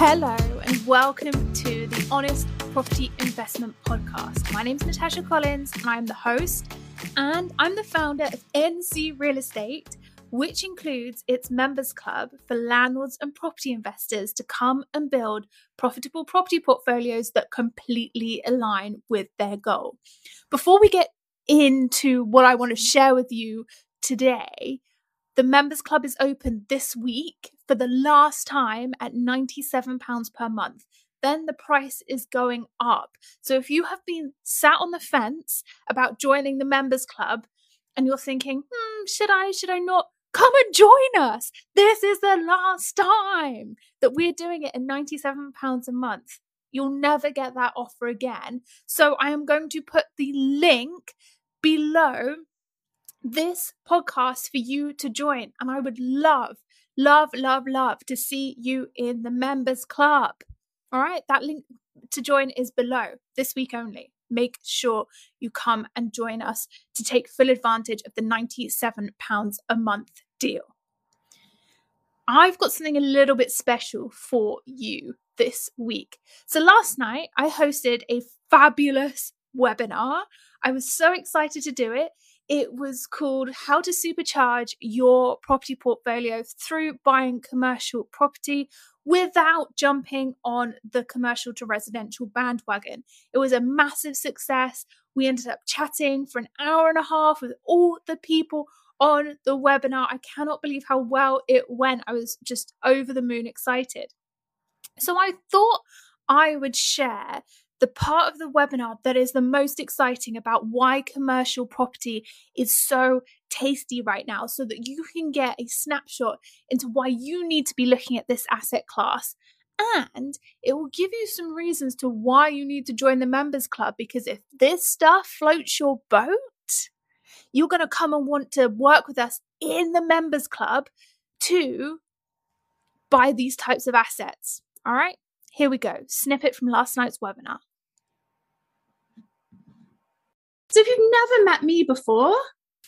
Hello, and welcome to the Honest Property Investment Podcast. My name is Natasha Collins, and I'm the host, and I'm the founder of NC Real Estate, which includes its members club for landlords and property investors to come and build profitable property portfolios that completely align with their goal. Before we get into what I want to share with you today, the members club is open this week for the last time at £97 per month. Then the price is going up. So if you have been sat on the fence about joining the members club and you're thinking, hmm, should I, should I not? Come and join us. This is the last time that we're doing it at £97 a month. You'll never get that offer again. So I am going to put the link below this podcast for you to join. And I would love, love, love, love to see you in the members club. All right, that link to join is below this week only. Make sure you come and join us to take full advantage of the £97 a month deal. I've got something a little bit special for you this week. So, last night I hosted a fabulous webinar. I was so excited to do it. It was called How to Supercharge Your Property Portfolio Through Buying Commercial Property Without Jumping on the Commercial to Residential Bandwagon. It was a massive success. We ended up chatting for an hour and a half with all the people on the webinar. I cannot believe how well it went. I was just over the moon excited. So I thought I would share the part of the webinar that is the most exciting about why commercial property is so tasty right now so that you can get a snapshot into why you need to be looking at this asset class. And it will give you some reasons to why you need to join the members club because if this stuff floats your boat you're going to come and want to work with us in the members club to buy these types of assets. All right? Here we go. Snippet from last night's webinar so, if you've never met me before,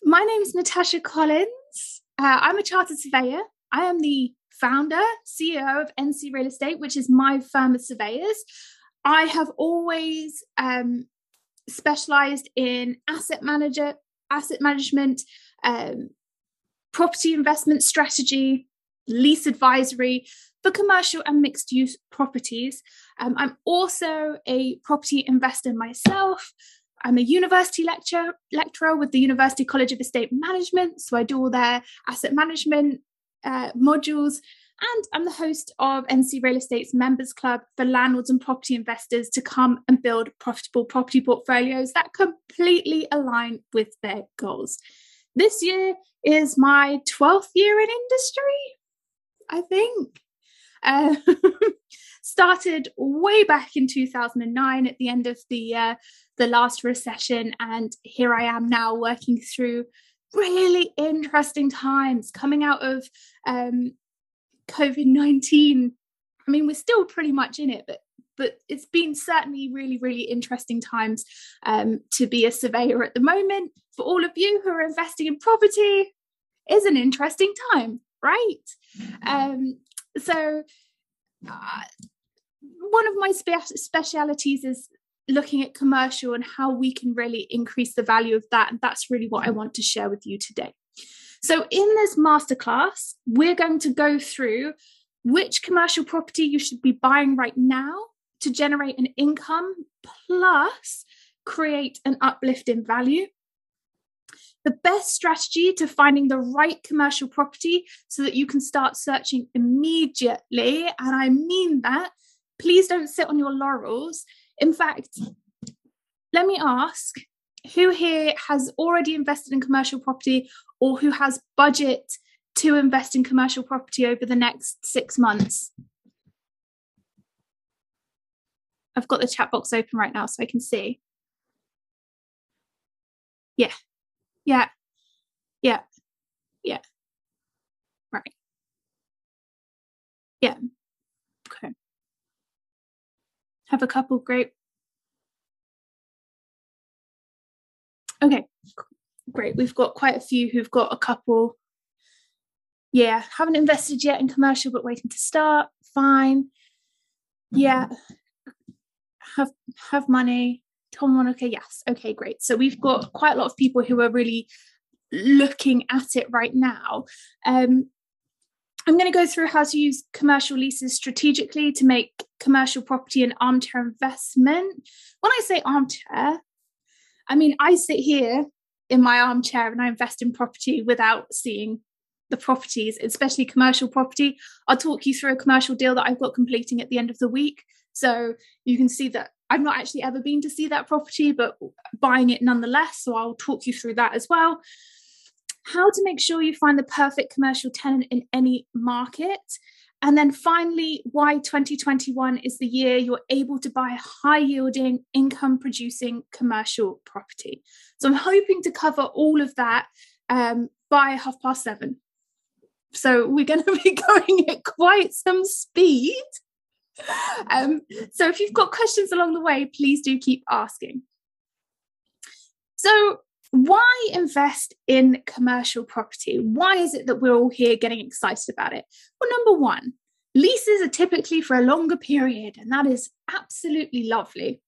my name is Natasha Collins. Uh, I'm a chartered surveyor. I am the founder, CEO of NC Real Estate, which is my firm of surveyors. I have always um, specialized in asset manager, asset management, um, property investment strategy, lease advisory for commercial and mixed use properties. Um, I'm also a property investor myself. I'm a university lecturer lecturer with the University College of Estate Management, so I do all their asset management uh, modules. And I'm the host of NC Real Estate's Members Club for landlords and property investors to come and build profitable property portfolios that completely align with their goals. This year is my 12th year in industry, I think. Uh, started way back in 2009 at the end of the uh, the last recession and here I am now working through really interesting times coming out of um, COVID-19 I mean we're still pretty much in it but but it's been certainly really really interesting times um, to be a surveyor at the moment. For all of you who are investing in property is an interesting time right? Um, so uh, one of my spe- specialities is looking at commercial and how we can really increase the value of that. And that's really what I want to share with you today. So, in this masterclass, we're going to go through which commercial property you should be buying right now to generate an income plus create an uplift in value. The best strategy to finding the right commercial property so that you can start searching immediately. And I mean that please don't sit on your laurels. In fact, let me ask who here has already invested in commercial property or who has budget to invest in commercial property over the next six months? I've got the chat box open right now so I can see. Yeah, yeah, yeah, yeah. Right. Yeah. Okay have a couple great okay great we've got quite a few who've got a couple yeah haven't invested yet in commercial but waiting to start fine Yeah. Have have money. Tom Monica, yes. Okay, great. So we've got quite a lot of people who are really looking at it right now. Um, I'm going to go through how to use commercial leases strategically to make commercial property an armchair investment. When I say armchair, I mean I sit here in my armchair and I invest in property without seeing the properties, especially commercial property. I'll talk you through a commercial deal that I've got completing at the end of the week. So you can see that I've not actually ever been to see that property, but buying it nonetheless. So I'll talk you through that as well. How to make sure you find the perfect commercial tenant in any market. And then finally, why 2021 is the year you're able to buy high yielding, income producing commercial property. So I'm hoping to cover all of that um, by half past seven. So we're going to be going at quite some speed. Um, so if you've got questions along the way, please do keep asking. So, why invest in commercial property? Why is it that we're all here getting excited about it? Well, number one, leases are typically for a longer period, and that is absolutely lovely.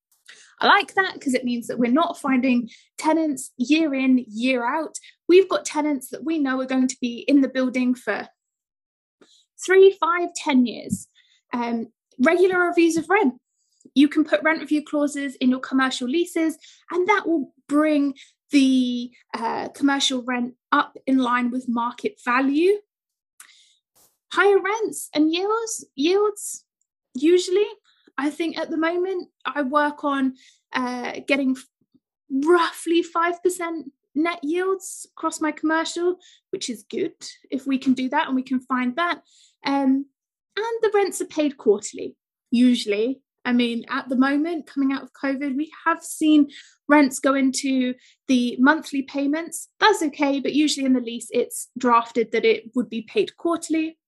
I like that because it means that we're not finding tenants year in, year out. We've got tenants that we know are going to be in the building for three, five, ten years. Um, regular reviews of rent. You can put rent review clauses in your commercial leases, and that will bring the uh, commercial rent up in line with market value. Higher rents and yields, yields usually I think at the moment I work on uh, getting roughly 5% net yields across my commercial, which is good if we can do that and we can find that. Um, and the rents are paid quarterly, usually. I mean, at the moment, coming out of COVID, we have seen rents go into the monthly payments. That's okay, but usually in the lease, it's drafted that it would be paid quarterly.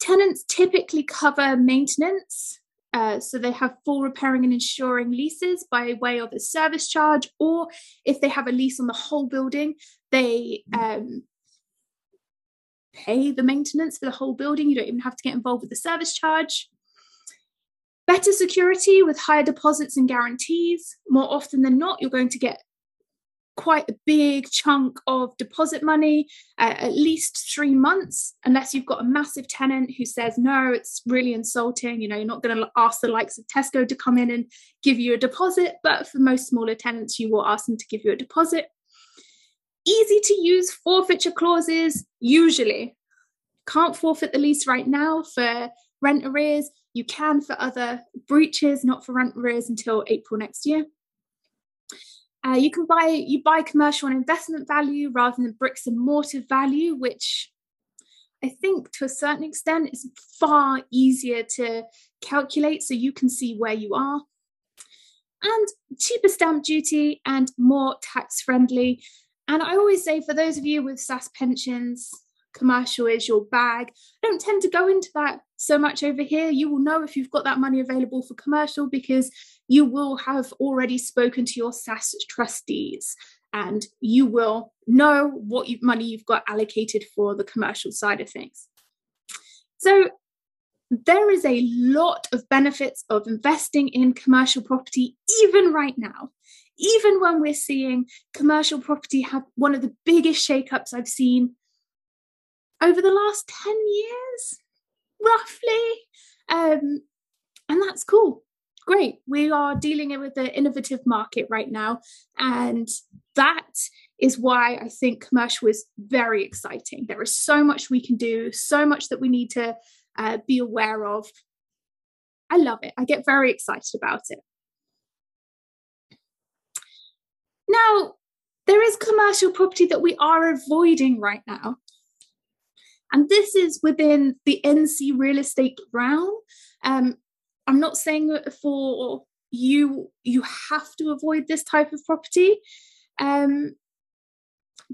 Tenants typically cover maintenance. Uh, so they have full repairing and insuring leases by way of a service charge, or if they have a lease on the whole building, they um, pay the maintenance for the whole building. You don't even have to get involved with the service charge. Better security with higher deposits and guarantees. More often than not, you're going to get quite a big chunk of deposit money, uh, at least three months, unless you've got a massive tenant who says, no, it's really insulting. You know, you're not going to ask the likes of Tesco to come in and give you a deposit. But for most smaller tenants, you will ask them to give you a deposit. Easy to use forfeiture clauses, usually. Can't forfeit the lease right now for rent arrears. You can for other breaches, not for rent arrears until April next year. Uh, you can buy you buy commercial and investment value rather than bricks and mortar value, which I think to a certain extent is far easier to calculate so you can see where you are. And cheaper stamp duty and more tax friendly. And I always say for those of you with SSAS pensions, commercial is your bag. I don't tend to go into that so much over here. You will know if you've got that money available for commercial because you will have already spoken to your SSAS trustees and you will know what you, money you've got allocated for the commercial side of things. So there is a lot of benefits of investing in commercial property even right now even when we're seeing commercial property have one of the biggest shakeups I've seen over the last 10 years, roughly. Um, and that's cool. Great. We are dealing with the innovative market right now. And that is why I think commercial is very exciting. There is so much we can do, so much that we need to uh, be aware of. I love it. I get very excited about it. Now, there is commercial property that we are avoiding right now. And this is within the NC real estate realm. Um, I'm not saying for you you have to avoid this type of property. Um,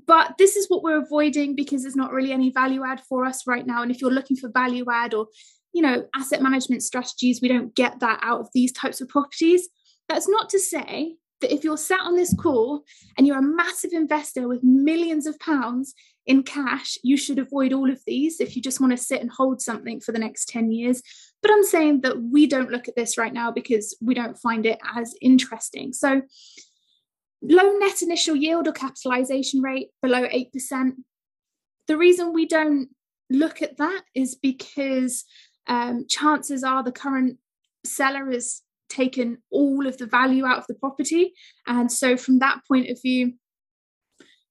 but this is what we're avoiding because there's not really any value add for us right now. And if you're looking for value add or you know asset management strategies, we don't get that out of these types of properties. That's not to say that if you're sat on this call and you're a massive investor with millions of pounds in cash, you should avoid all of these if you just want to sit and hold something for the next 10 years. But I'm saying that we don't look at this right now because we don't find it as interesting. So, low net initial yield or capitalization rate below 8%. The reason we don't look at that is because um, chances are the current seller has taken all of the value out of the property. And so, from that point of view,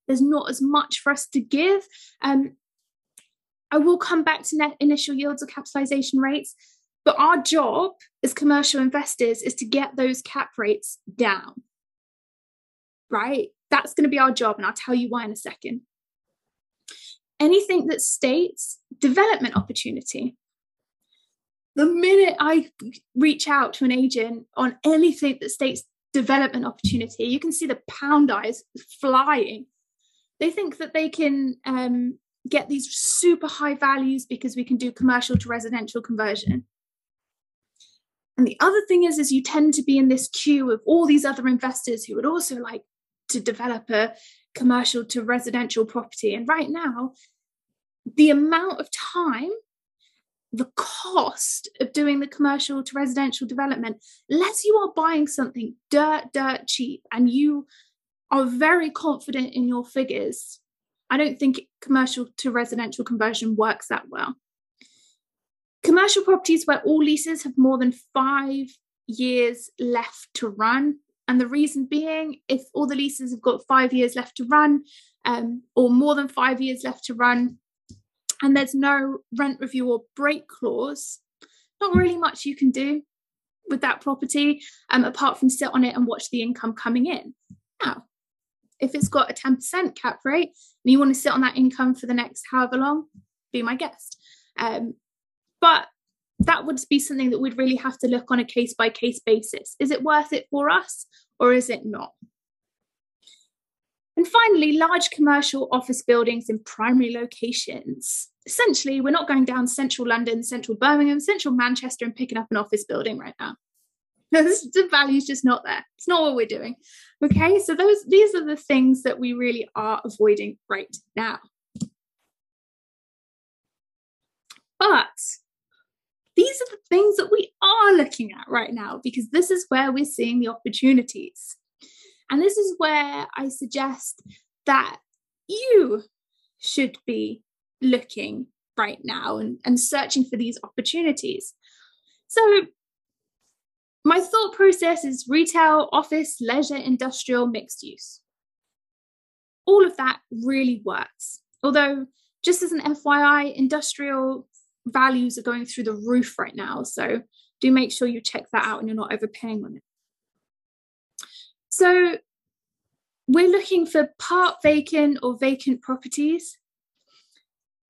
there's not as much for us to give. Um, I will come back to net initial yields or capitalization rates, but our job as commercial investors is to get those cap rates down. Right? That's going to be our job, and I'll tell you why in a second. Anything that states development opportunity. The minute I reach out to an agent on anything that states development opportunity, you can see the pound eyes flying they think that they can um, get these super high values because we can do commercial to residential conversion. And the other thing is, is you tend to be in this queue of all these other investors who would also like to develop a commercial to residential property. And right now, the amount of time, the cost of doing the commercial to residential development, unless you are buying something dirt, dirt cheap and you are very confident in your figures, I don't think commercial to residential conversion works that well. Commercial properties where all leases have more than five years left to run. And the reason being, if all the leases have got five years left to run, um, or more than five years left to run, and there's no rent review or break clause, not really much you can do with that property um, apart from sit on it and watch the income coming in. Now, if it's got a 10% cap rate and you want to sit on that income for the next however long, be my guest. Um, but that would be something that we'd really have to look on a case by case basis. Is it worth it for us or is it not? And finally, large commercial office buildings in primary locations. Essentially, we're not going down central London, central Birmingham, central Manchester and picking up an office building right now. the value's just not there. It's not what we're doing. Okay, so those these are the things that we really are avoiding right now. But these are the things that we are looking at right now because this is where we're seeing the opportunities. And this is where I suggest that you should be looking right now and, and searching for these opportunities. So, my thought process is retail, office, leisure, industrial, mixed use. All of that really works. Although, just as an FYI, industrial values are going through the roof right now. So, do make sure you check that out and you're not overpaying on it. So, we're looking for part vacant or vacant properties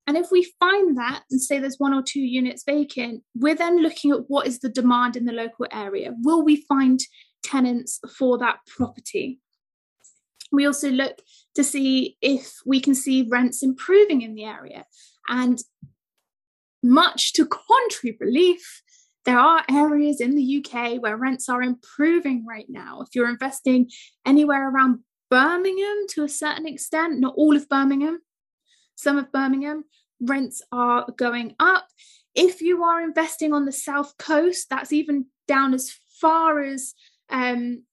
and if we find that and say there's one or two units vacant, we're then looking at what is the demand in the local area. Will we find tenants for that property? We also look to see if we can see rents improving in the area. And much to contrary belief, there are areas in the UK where rents are improving right now. If you're investing anywhere around Birmingham to a certain extent, not all of Birmingham, some of Birmingham, rents are going up. If you are investing on the south coast, that's even down as far as um,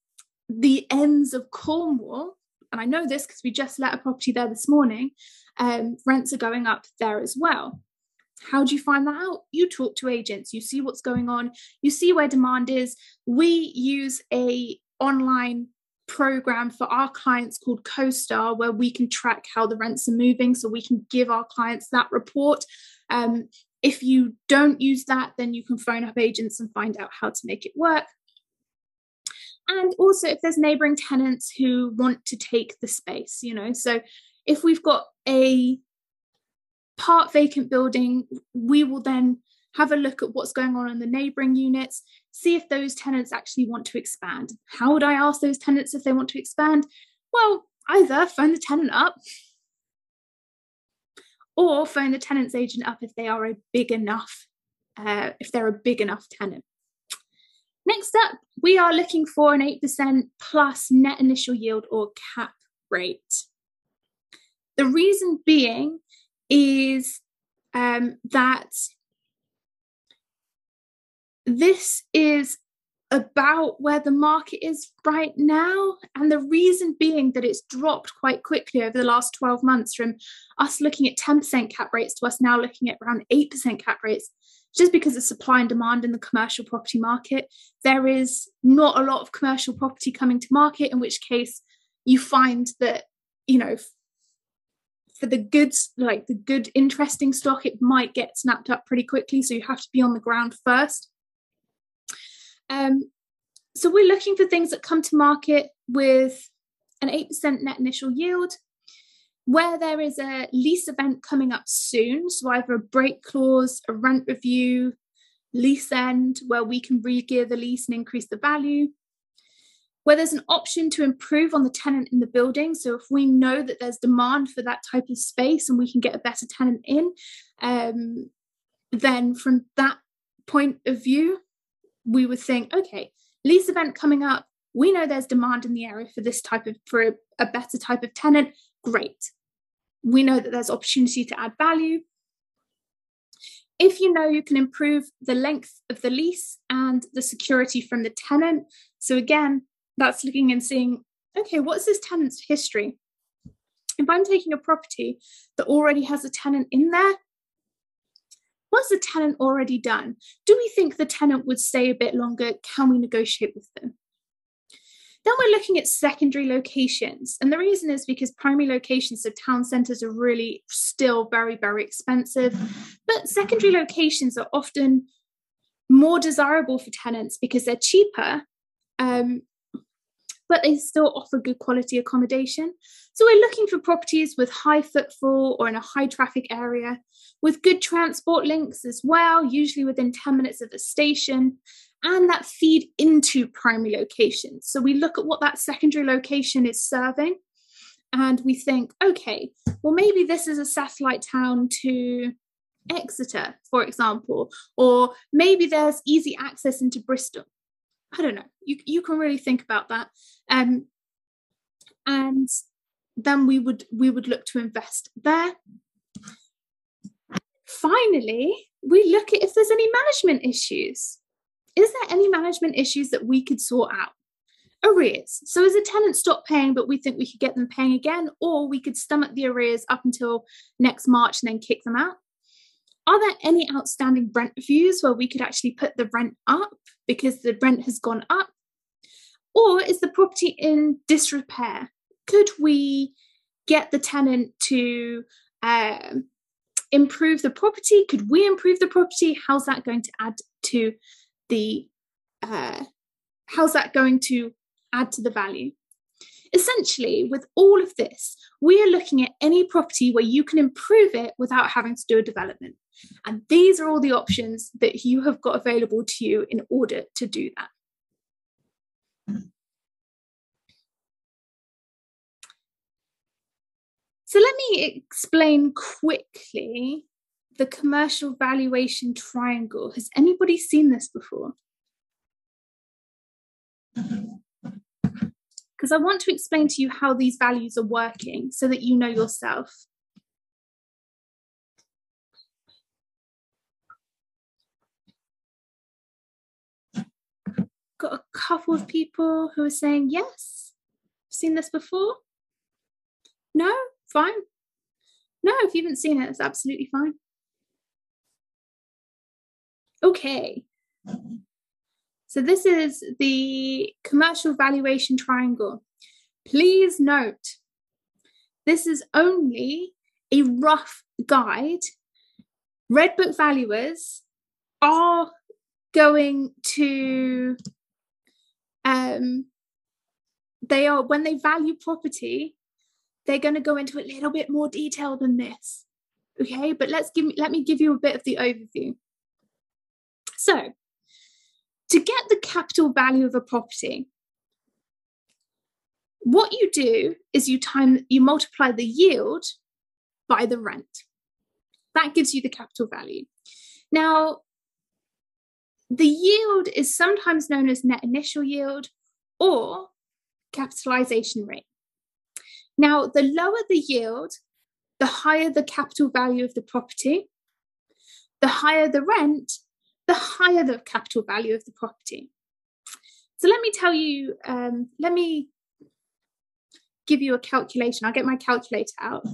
the ends of Cornwall. And I know this because we just let a property there this morning. Um, rents are going up there as well. How do you find that out? You talk to agents, you see what's going on, you see where demand is. We use a online program for our clients called CoStar, where we can track how the rents are moving so we can give our clients that report. Um, if you don't use that, then you can phone up agents and find out how to make it work. And also, if there's neighboring tenants who want to take the space, you know, so if we've got a part vacant building, we will then have a look at what's going on in the neighbouring units, see if those tenants actually want to expand. How would I ask those tenants if they want to expand? Well, either phone the tenant up or phone the tenant's agent up if they are a big enough, uh, if they're a big enough tenant. Next up, we are looking for an 8% plus net initial yield or cap rate. The reason being is um, that this is about where the market is right now. And the reason being that it's dropped quite quickly over the last 12 months from us looking at 10% cap rates to us now looking at around 8% cap rates, just because of supply and demand in the commercial property market. There is not a lot of commercial property coming to market, in which case you find that, you know, for the goods, like the good, interesting stock, it might get snapped up pretty quickly. So you have to be on the ground first. Um, so we're looking for things that come to market with an 8% net initial yield, where there is a lease event coming up soon. So either a break clause, a rent review, lease end, where we can re-gear the lease and increase the value. Where there's an option to improve on the tenant in the building. So if we know that there's demand for that type of space and we can get a better tenant in, um, then from that point of view, we would think, okay, lease event coming up. We know there's demand in the area for this type of for a, a better type of tenant. Great. We know that there's opportunity to add value. If you know you can improve the length of the lease and the security from the tenant. So again, that's looking and seeing, okay, what's this tenant's history? If I'm taking a property that already has a tenant in there, What's the tenant already done? Do we think the tenant would stay a bit longer? Can we negotiate with them? Then we're looking at secondary locations. And the reason is because primary locations, so town centres, are really still very, very expensive. But secondary locations are often more desirable for tenants because they're cheaper um, but they still offer good quality accommodation. So we're looking for properties with high footfall or in a high traffic area with good transport links as well, usually within 10 minutes of a station, and that feed into primary locations. So we look at what that secondary location is serving and we think, okay, well, maybe this is a satellite town to Exeter, for example, or maybe there's easy access into Bristol. I don't know. You you can really think about that. Um, and then we would we would look to invest there. Finally, we look at if there's any management issues. Is there any management issues that we could sort out? Arrears. So, as a tenant stop paying, but we think we could get them paying again, or we could stomach the arrears up until next March and then kick them out. Are there any outstanding rent reviews where we could actually put the rent up because the rent has gone up? Or is the property in disrepair? Could we get the tenant to uh, improve the property? Could we improve the property? How's that going to add to the uh, how's that going to add to the value? Essentially, with all of this, we are looking at any property where you can improve it without having to do a development. And these are all the options that you have got available to you in order to do that. So let me explain quickly the commercial valuation triangle. Has anybody seen this before? Because I want to explain to you how these values are working so that you know yourself. Got a couple of people who are saying yes. Seen this before? No, fine. No, if you haven't seen it, it's absolutely fine. Okay. So this is the commercial valuation triangle. Please note, this is only a rough guide. Redbook valuers are going to um, they are when they value property they're going to go into a little bit more detail than this okay? But let's give me let me give you a bit of the overview. So to get the capital value of a property what you do is you time you multiply the yield by the rent. That gives you the capital value. Now the yield is sometimes known as net initial yield or capitalization rate. Now, the lower the yield, the higher the capital value of the property, the higher the rent, the higher the capital value of the property. So let me tell you, um, let me give you a calculation. I'll get my calculator out.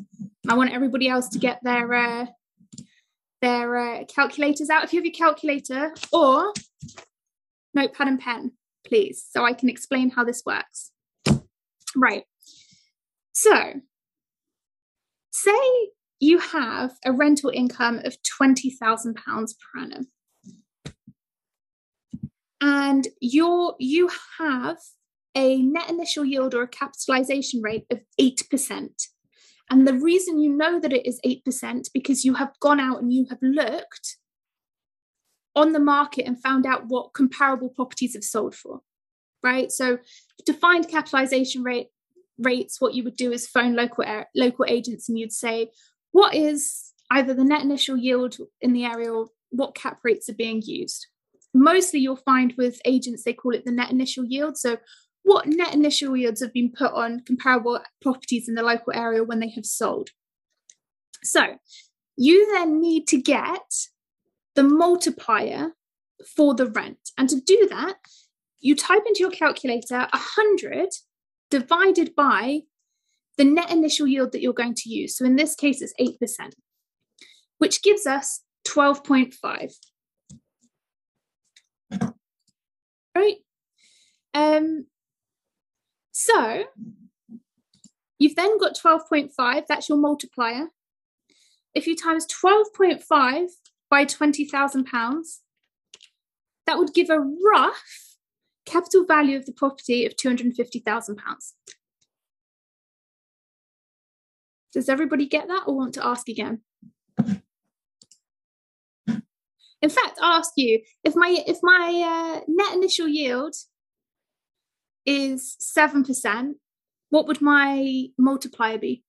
I want everybody else to get their uh, their uh, calculators out. If you have your calculator or notepad and pen, please, so I can explain how this works. Right. So, say you have a rental income of £20,000 per annum. And you're, you have a net initial yield or a capitalization rate of 8%. And the reason you know that it is 8% because you have gone out and you have looked on the market and found out what comparable properties have sold for, right? So to find capitalization rate rates, what you would do is phone local local agents and you'd say, what is either the net initial yield in the area or what cap rates are being used. Mostly you'll find with agents, they call it the net initial yield. So what net initial yields have been put on comparable properties in the local area when they have sold. So you then need to get the multiplier for the rent. And to do that, you type into your calculator 100 divided by the net initial yield that you're going to use. So in this case, it's 8%, which gives us 12.5. Right? Um, so you've then got 12.5, that's your multiplier. If you times 12.5 by £20,000, that would give a rough capital value of the property of £250,000. Does everybody get that or want to ask again? In fact, I'll ask you if my if my uh, net initial yield is seven percent, what would my multiplier be?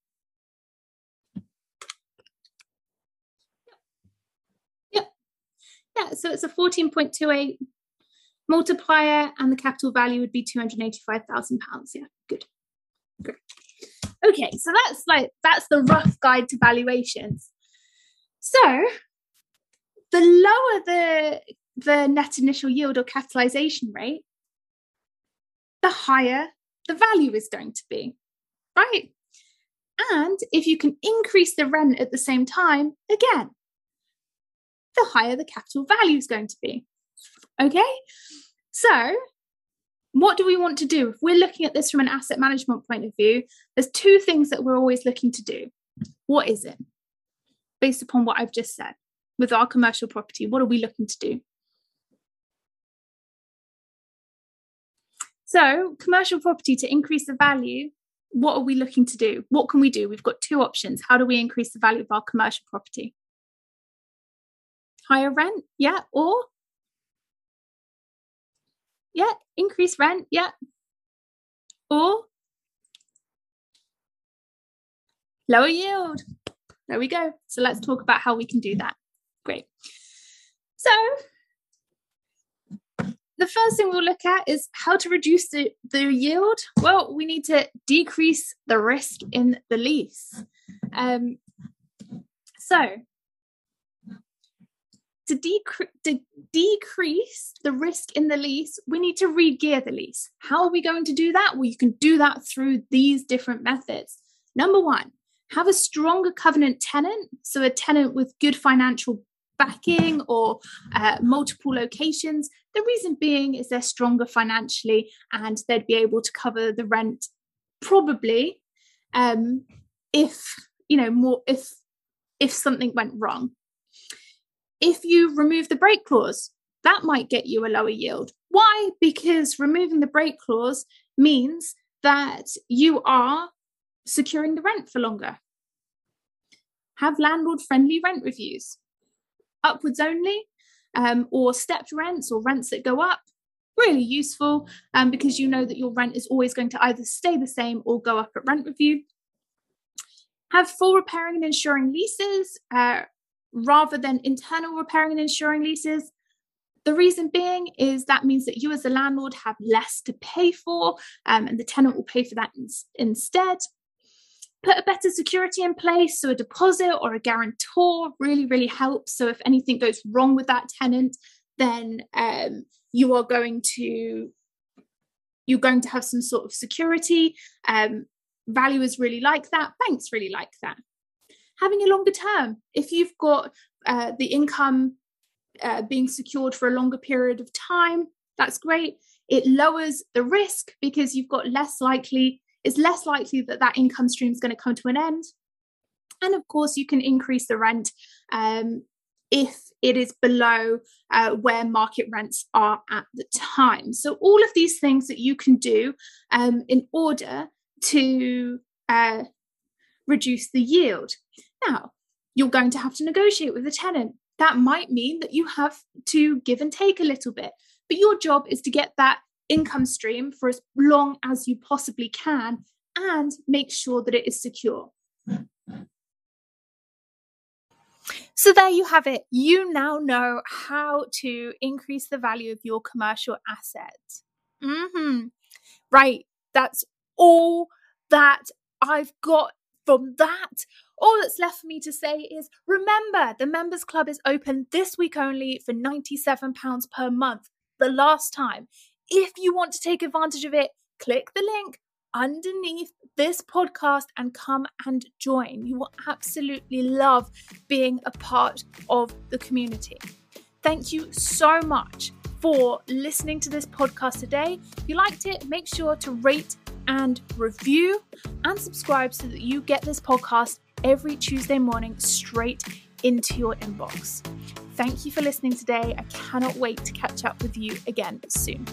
Yep. Yeah, so it's a 14.28 multiplier and the capital value would be 285,000 pounds. Yeah, good. Great. Okay, so that's like that's the rough guide to valuations. So the lower the the net initial yield or capitalization rate, the higher the value is going to be, right? And if you can increase the rent at the same time, again, the higher the capital value is going to be. Okay? So what do we want to do? If we're looking at this from an asset management point of view, there's two things that we're always looking to do. What is it? Based upon what I've just said with our commercial property, what are we looking to do? So, commercial property to increase the value, what are we looking to do? What can we do? We've got two options. How do we increase the value of our commercial property? Higher rent, yeah, or yeah, increase rent, yeah. Or lower yield. There we go. So let's talk about how we can do that. Great. So the first thing we'll look at is how to reduce the, the yield. Well, we need to decrease the risk in the lease. Um, so to, decre- to decrease the risk in the lease, we need to re-gear the lease. How are we going to do that? Well, you can do that through these different methods. Number one, have a stronger covenant tenant. So, a tenant with good financial backing or uh, multiple locations. The reason being is they're stronger financially and they'd be able to cover the rent probably um, if, you know, more if if something went wrong. If you remove the break clause, that might get you a lower yield. Why? Because removing the break clause means that you are securing the rent for longer. Have landlord friendly rent reviews, upwards only, um, or stepped rents or rents that go up. Really useful um, because you know that your rent is always going to either stay the same or go up at rent review. Have full repairing and insuring leases. Uh, rather than internal repairing and insuring leases. The reason being is that means that you, as a landlord, have less to pay for, um, and the tenant will pay for that in- instead. Put a better security in place, so a deposit or a guarantor really, really helps. So, if anything goes wrong with that tenant, then um, you are going to you're going to have some sort of security. Um, valuers really like that. Banks really like that. Having a longer term, if you've got uh, the income uh, being secured for a longer period of time, that's great. It lowers the risk because you've got less likely, it's less likely that that income stream is going to come to an end. And of course, you can increase the rent um, if it is below uh, where market rents are at the time. So, all of these things that you can do um, in order to uh, reduce the yield. Now, you're going to have to negotiate with the tenant. That might mean that you have to give and take a little bit, but your job is to get that income stream for as long as you possibly can and make sure that it is secure. So, there you have it. You now know how to increase the value of your commercial assets. Mm-hmm. Right. That's all that I've got from that. All that's left for me to say is remember, the Members Club is open this week only for £97 per month, the last time. If you want to take advantage of it, click the link underneath this podcast and come and join. You will absolutely love being a part of the community. Thank you so much for listening to this podcast today. If you liked it, make sure to rate and review and subscribe so that you get this podcast every Tuesday morning straight into your inbox. Thank you for listening today. I cannot wait to catch up with you again soon.